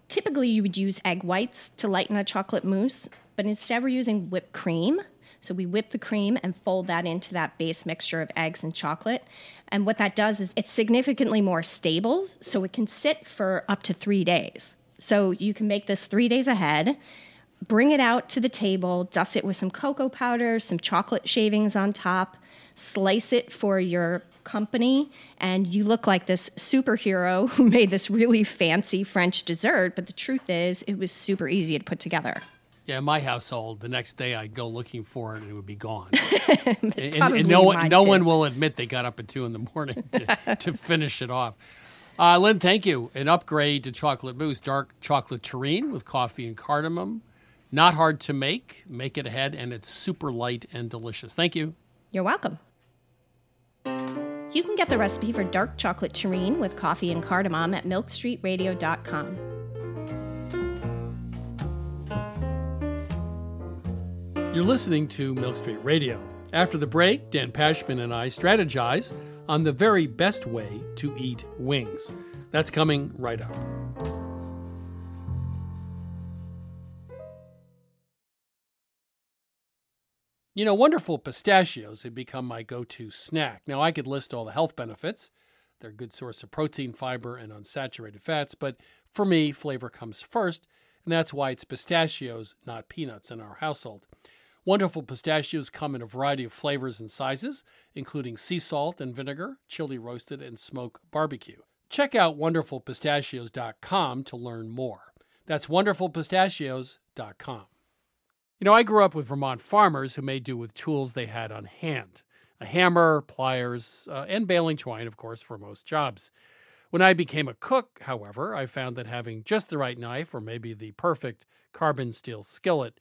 typically you would use egg whites to lighten a chocolate mousse, but instead we're using whipped cream. So we whip the cream and fold that into that base mixture of eggs and chocolate. And what that does is it's significantly more stable, so it can sit for up to three days. So you can make this three days ahead, bring it out to the table, dust it with some cocoa powder, some chocolate shavings on top, slice it for your company, and you look like this superhero who made this really fancy French dessert. But the truth is, it was super easy to put together. Yeah, in my household, the next day I'd go looking for it and it would be gone. and, and no, one, no one will admit they got up at two in the morning to, to finish it off. Uh, Lynn, thank you. An upgrade to chocolate mousse, dark chocolate terrine with coffee and cardamom. Not hard to make. Make it ahead, and it's super light and delicious. Thank you. You're welcome. You can get the recipe for dark chocolate terrine with coffee and cardamom at milkstreetradio.com. You're listening to Milk Street Radio. After the break, Dan Pashman and I strategize on the very best way to eat wings. That's coming right up. You know, wonderful pistachios have become my go to snack. Now, I could list all the health benefits. They're a good source of protein, fiber, and unsaturated fats, but for me, flavor comes first, and that's why it's pistachios, not peanuts, in our household. Wonderful pistachios come in a variety of flavors and sizes, including sea salt and vinegar, chili roasted, and smoke barbecue. Check out wonderfulpistachios.com to learn more. That's wonderfulpistachios.com. You know, I grew up with Vermont farmers who made do with tools they had on hand a hammer, pliers, uh, and baling twine, of course, for most jobs. When I became a cook, however, I found that having just the right knife or maybe the perfect carbon steel skillet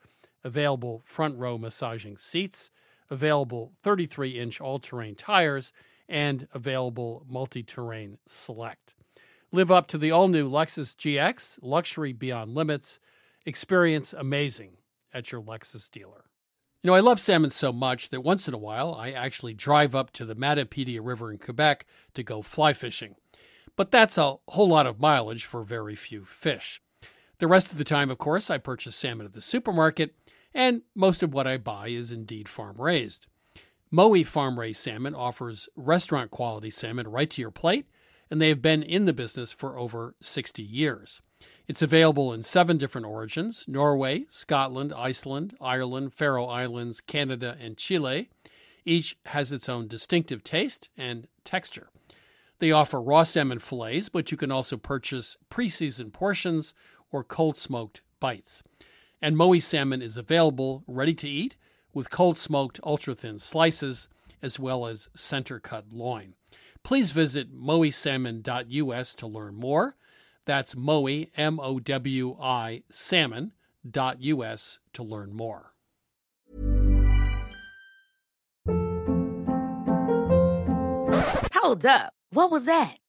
available front row massaging seats, available 33 inch all terrain tires, and available multi terrain select. Live up to the all new Lexus GX, luxury beyond limits. Experience amazing at your Lexus dealer. You know, I love salmon so much that once in a while I actually drive up to the Matapedia River in Quebec to go fly fishing. But that's a whole lot of mileage for very few fish. The rest of the time, of course, I purchase salmon at the supermarket and most of what I buy is indeed farm raised. Mowi farm raised salmon offers restaurant quality salmon right to your plate, and they have been in the business for over 60 years. It's available in seven different origins Norway, Scotland, Iceland, Ireland, Faroe Islands, Canada, and Chile. Each has its own distinctive taste and texture. They offer raw salmon fillets, but you can also purchase pre seasoned portions or cold smoked bites. And Mowi salmon is available ready to eat with cold smoked ultra thin slices as well as center cut loin. Please visit mowisalmon.us to learn more. That's Mowi, M O W I, salmon.us to learn more. Hold up. What was that?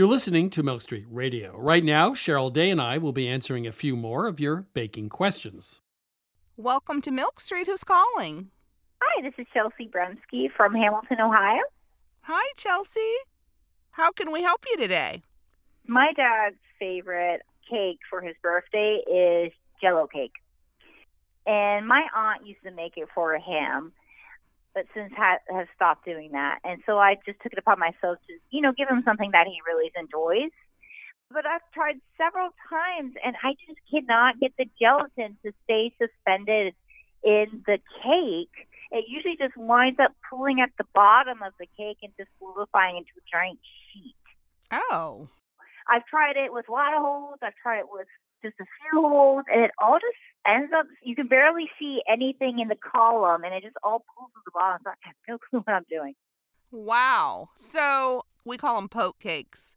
You're listening to Milk Street Radio. Right now, Cheryl Day and I will be answering a few more of your baking questions. Welcome to Milk Street. Who's calling? Hi, this is Chelsea Bremsky from Hamilton, Ohio. Hi, Chelsea. How can we help you today? My dad's favorite cake for his birthday is jello cake. And my aunt used to make it for him, but since ha- has stopped doing that. And so I just took it upon myself to, you know, give him something that he really enjoys. But I've tried several times and I just cannot get the gelatin to stay suspended in the cake it usually just winds up pooling at the bottom of the cake and just solidifying into a giant sheet. Oh. I've tried it with of holes. I've tried it with just a few holes, and it all just ends up. You can barely see anything in the column, and it just all pulls to the bottom. So I have no clue what I'm doing. Wow. So we call them poke cakes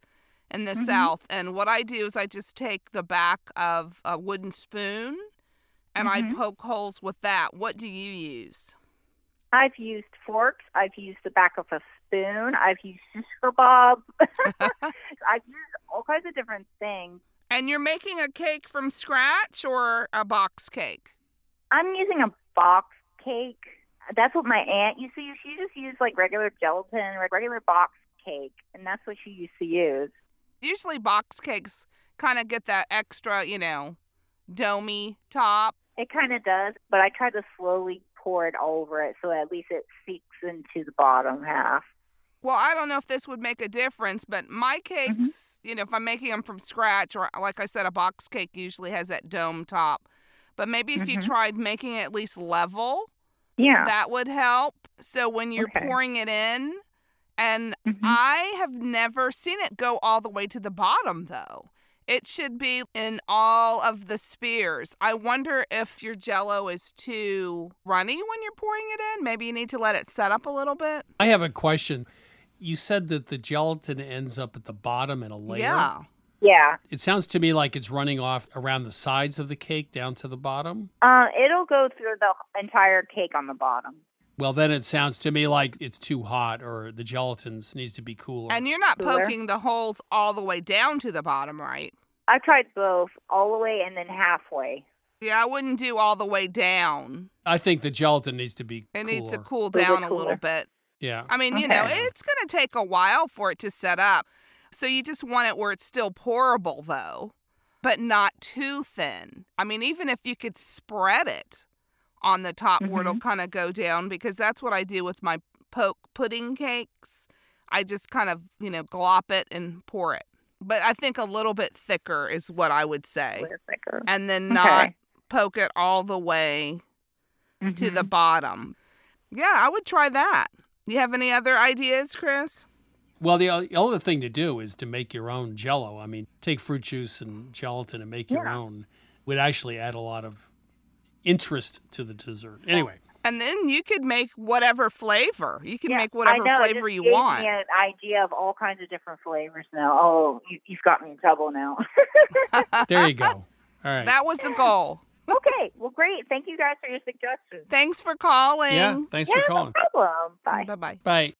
in the Mhm. South, and what I do is I just take the back of a wooden spoon and I Mhm. poke holes with that. What do you use? I've used forks. I've used the back of a spoon. I've used shish kebab. I've used all kinds of different things. And you're making a cake from scratch or a box cake? I'm using a box cake. That's what my aunt used to use. She just used like regular gelatin, like regular box cake, and that's what she used to use. Usually box cakes kind of get that extra, you know, domey top. It kind of does, but I try to slowly pour it over it so at least it seeps into the bottom half. Well, I don't know if this would make a difference, but my cakes, you know, if I'm making them from scratch, or like I said, a box cake usually has that dome top. But maybe if you Mhm. tried making it at least level, Yeah. that would help. So when you're Okay. pouring it in, and I have never seen it go all the way to the bottom though. It should be in all of the spheres. I wonder if your jello is too runny when you're pouring it in. Maybe you need to let it set up a little bit. I have a question. You said that the gelatin ends up at the bottom in a layer. Yeah. Yeah. It sounds to me like it's running off around the sides of the cake down to the bottom. Uh, it'll go through the entire cake on the bottom. Well, then it sounds to me like it's too hot or the gelatin needs to be cooler. And you're not Cooler. poking the holes all the way down to the bottom, right? I've tried both, all the way and then halfway. Yeah, I wouldn't do all the way down. I think the gelatin needs to be It cooler. needs to cool down a cooler. little bit. Yeah. I mean, you know, it's going to take a while for it to set up. So you just want it where it's still pourable, though, but not too thin. I mean, even if you could spread it on the top where it'll mm-hmm. kind of go down, because that's what I do with my poke pudding cakes. I just kind of, you know, glop it and pour it. But I think a little bit thicker is what I would say. little thicker. And then Okay. not poke it all the way to the mm-hmm. bottom. Yeah, I would try that. You have any other ideas, Chris? Well, the other thing to do is to make your own jello. I mean, take fruit juice and gelatin and make your Yeah. own. Would actually add a lot of interest to the dessert. Anyway, And then you could make whatever flavor. You can Yeah, make whatever I know, it flavor just you gave want. Me an idea of all kinds of different flavors now. Oh, you, you've got me in trouble now. there you go. All right. That was the goal. Okay, well, great. Thank you guys for your suggestions. Thanks for calling. Yeah, thanks yeah, for calling. No problem. Bye. Bye bye. Bye.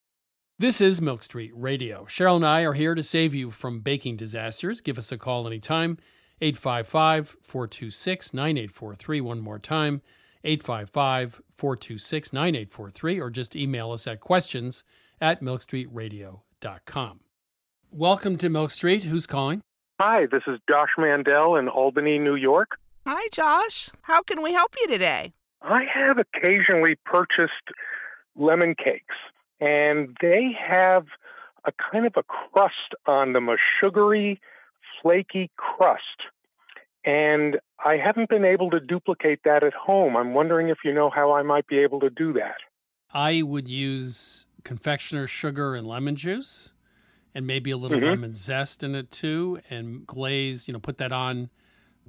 This is Milk Street Radio. Cheryl and I are here to save you from baking disasters. Give us a call anytime. 855 426 9843. One more time. 855 426 9843. Or just email us at questions at milkstreetradio.com. Welcome to Milk Street. Who's calling? Hi, this is Josh Mandel in Albany, New York. Hi, Josh. How can we help you today? I have occasionally purchased lemon cakes, and they have a kind of a crust on them, a sugary, flaky crust. And I haven't been able to duplicate that at home. I'm wondering if you know how I might be able to do that. I would use confectioner's sugar and lemon juice and maybe a little Mhm. lemon zest in it too and glaze, you know, put that on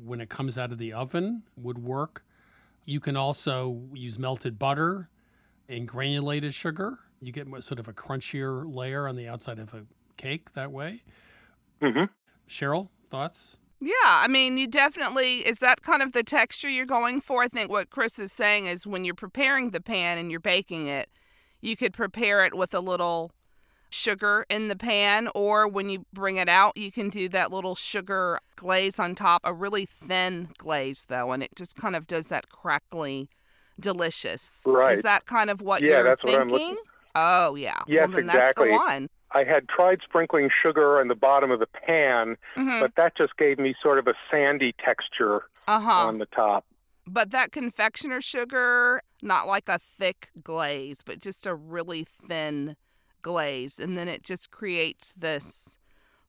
when it comes out of the oven would work. You can also use melted butter and granulated sugar. You get sort of a crunchier layer on the outside of a cake that way. Mm-hmm. Cheryl, thoughts? Yeah, I mean, you definitely is that kind of the texture you're going for. I think what Chris is saying is when you're preparing the pan and you're baking it, you could prepare it with a little sugar in the pan, or when you bring it out, you can do that little sugar glaze on top, a really thin glaze though, and it just kind of does that crackly, delicious. Right. Is that kind of what Yeah, you're that's what? I'm looking- Oh yeah. Yes, well, exactly. That's the one. I had tried sprinkling sugar on the bottom of the pan, Mhm. but that just gave me sort of a sandy texture Uh huh. on the top. But that confectioner sugar, not like a thick glaze, but just a really thin glaze. And then it just creates this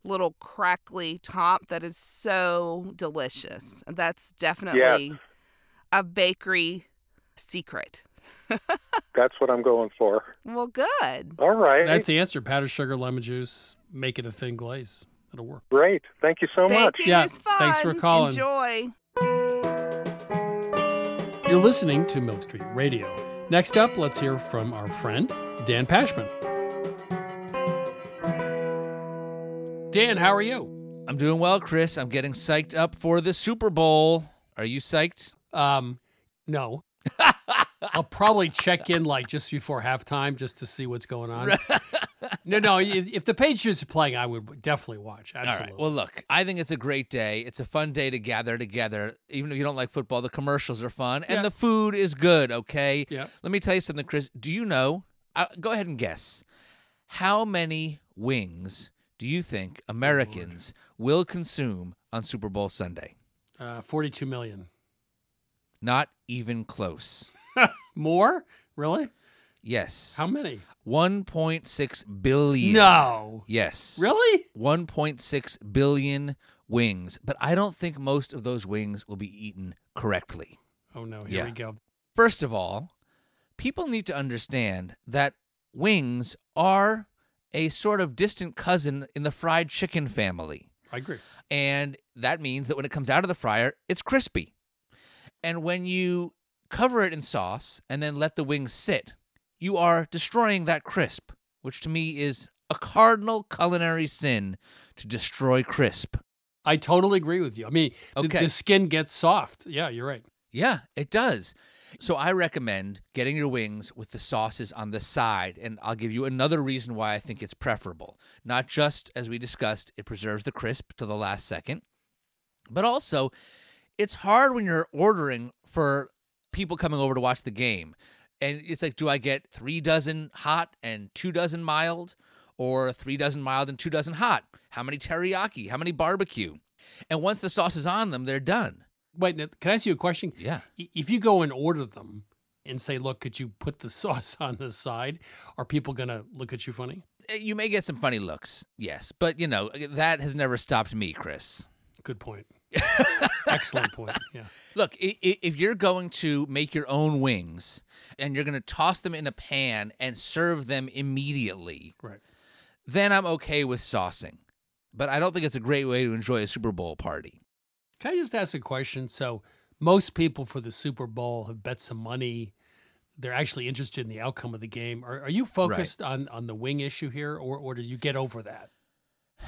little crackly top that is so delicious. That's definitely a bakery secret. That's what I'm going for. Well, good. All right. That's the answer. Powdered sugar, lemon juice, make it a thin glaze. It'll work. Great. Thank you so much. Yeah, is fun. thanks for calling. Enjoy. You're listening to Milk Street Radio. Next up, let's hear from our friend, Dan Pashman. Dan, how are you? I'm doing well, Chris. I'm getting psyched up for the Super Bowl. Are you psyched? Um, no. I'll probably check in like just before halftime just to see what's going on. no, no. If, the Patriots are playing, I would definitely watch. Absolutely. All right. Well, look, I think it's a great day. It's a fun day to gather together. Even if you don't like football, the commercials are fun and Yeah. the food is good, okay? Yeah. Let me tell you something, Chris. Do you know? Uh, go ahead and guess. How many wings do you think Americans will consume on Super Bowl Sunday? Uh, 42 million. Not even close. More? Really? Yes. How many? 1.6 billion. No. Yes. Really? 1.6 billion wings. But I don't think most of those wings will be eaten correctly. Oh, no. Here Yeah. we go. First of all, people need to understand that wings are a sort of distant cousin in the fried chicken family. I agree. And that means that when it comes out of the fryer, it's crispy. And when you cover it in sauce and then let the wings sit, you are destroying that crisp, which to me is a cardinal culinary sin to destroy crisp. I totally agree with you. I mean, the, Okay. the skin gets soft. Yeah, you're right. Yeah, it does. So I recommend getting your wings with the sauces on the side. And I'll give you another reason why I think it's preferable. Not just, as we discussed, it preserves the crisp to the last second, but also it's hard when you're ordering for people coming over to watch the game. And it's like, do I get three dozen hot and two dozen mild? Or three dozen mild and two dozen hot? How many teriyaki? How many barbecue? And once the sauce is on them, they're done. Wait, can I ask you a question? Yeah. If you go and order them and say, look, could you put the sauce on the side? Are people going to look at you funny? Uh, You may get some funny looks, yes, but you know that has never stopped me, Chris. Good point. Excellent point. Yeah. Look, if you're going to make your own wings and you're going to toss them in a pan and serve them immediately, Right. then I'm okay with saucing. But I don't think it's a great way to enjoy a Super Bowl party. Can I just ask a question? So, most people for the Super Bowl have bet some money. They're actually interested in the outcome of the game. Are, are you focused on, on the wing issue here, or, or did you get over that?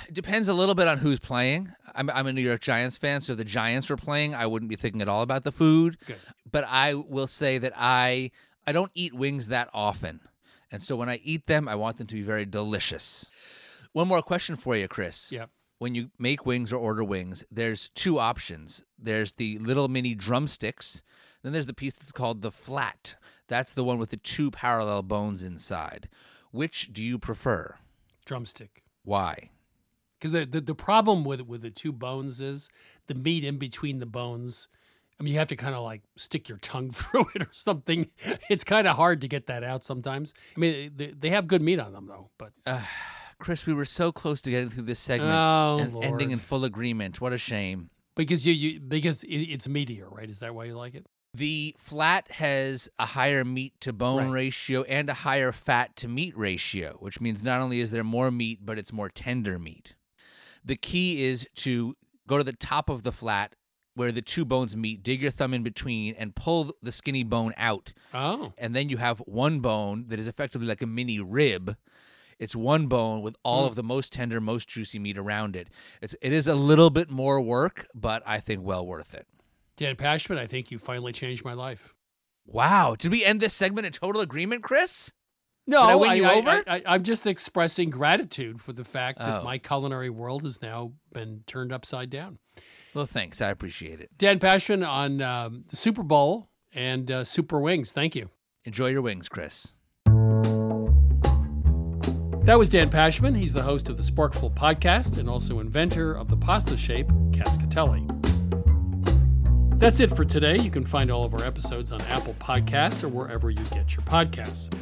It depends a little bit on who's playing. I'm, I'm a New York Giants fan, so if the Giants were playing, I wouldn't be thinking at all about the food. Good. But I will say that I I don't eat wings that often, and so when I eat them, I want them to be very delicious. One more question for you, Chris. Yep. When you make wings or order wings, there's two options. There's the little mini drumsticks. Then there's the piece that's called the flat. That's the one with the two parallel bones inside. Which do you prefer? Drumstick. Why? Because the, the, the problem with with the two bones is the meat in between the bones. I mean, you have to kind of like stick your tongue through it or something. It's kind of hard to get that out sometimes. I mean, they, they have good meat on them though, but Uh, Chris, we were so close to getting through this segment Oh, and ending in full agreement. What a shame. because you, you because it's meatier, right? Is that why you like it? The flat has a higher meat to bone Right. ratio and a higher fat to meat ratio, which means not only is there more meat, but it's more tender meat. The key is to go to the top of the flat where the two bones meet, dig your thumb in between, and pull the skinny bone out. Oh. And then you have one bone that is effectively like a mini rib. It's one bone with all Mm. of the most tender, most juicy meat around it. It's it is a little bit more work, but I think well worth it. Dan Pashman, I think you finally changed my life. Wow. Did we end this segment in total agreement, Chris? No, Did I win you over? I, am just expressing gratitude for the fact that Oh. my culinary world has now been turned upside down. Well, thanks. I appreciate it. Dan Pashman on um, the Super Bowl and uh, Super Wings. Thank you. Enjoy your wings, Chris. That was Dan Pashman. He's the host of the Sporkful podcast and also inventor of the pasta shape Cascatelli. That's it for today. You can find all of our episodes on Apple Podcasts or wherever you get your podcasts.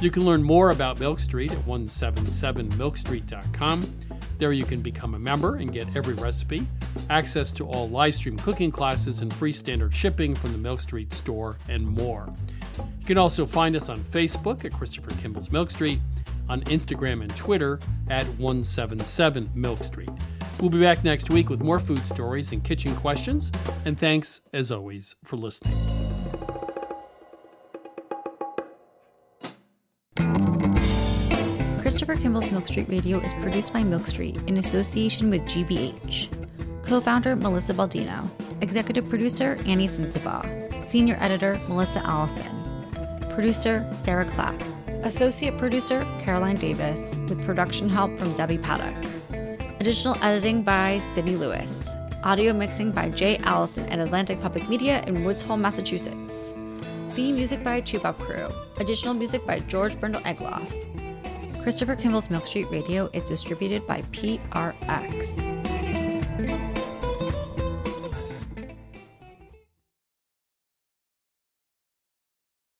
You can learn more about Milk Street at 177milkstreet.com. There you can become a member and get every recipe, access to all live stream cooking classes, and free standard shipping from the Milk Street store, and more. You can also find us on Facebook at Christopher Kimball's Milk Street, on Instagram and Twitter at 177 Milk Street. We'll be back next week with more food stories and kitchen questions, and thanks, as always, for listening. Christopher Kimball's Milk Street Radio is produced by Milk Street in association with GBH. Co founder Melissa Baldino. Executive producer Annie Sensabaugh. Senior editor Melissa Allison. Producer Sarah Clapp. Associate producer Caroline Davis, with production help from Debbie Paddock. Additional editing by Sydney Lewis. Audio mixing by Jay Allison at Atlantic Public Media in Woods Hole, Massachusetts. Theme music by Toubab Krewe. Additional music by George Brandl Egloff. Christopher Kimball's Milk Street Radio is distributed by PRX.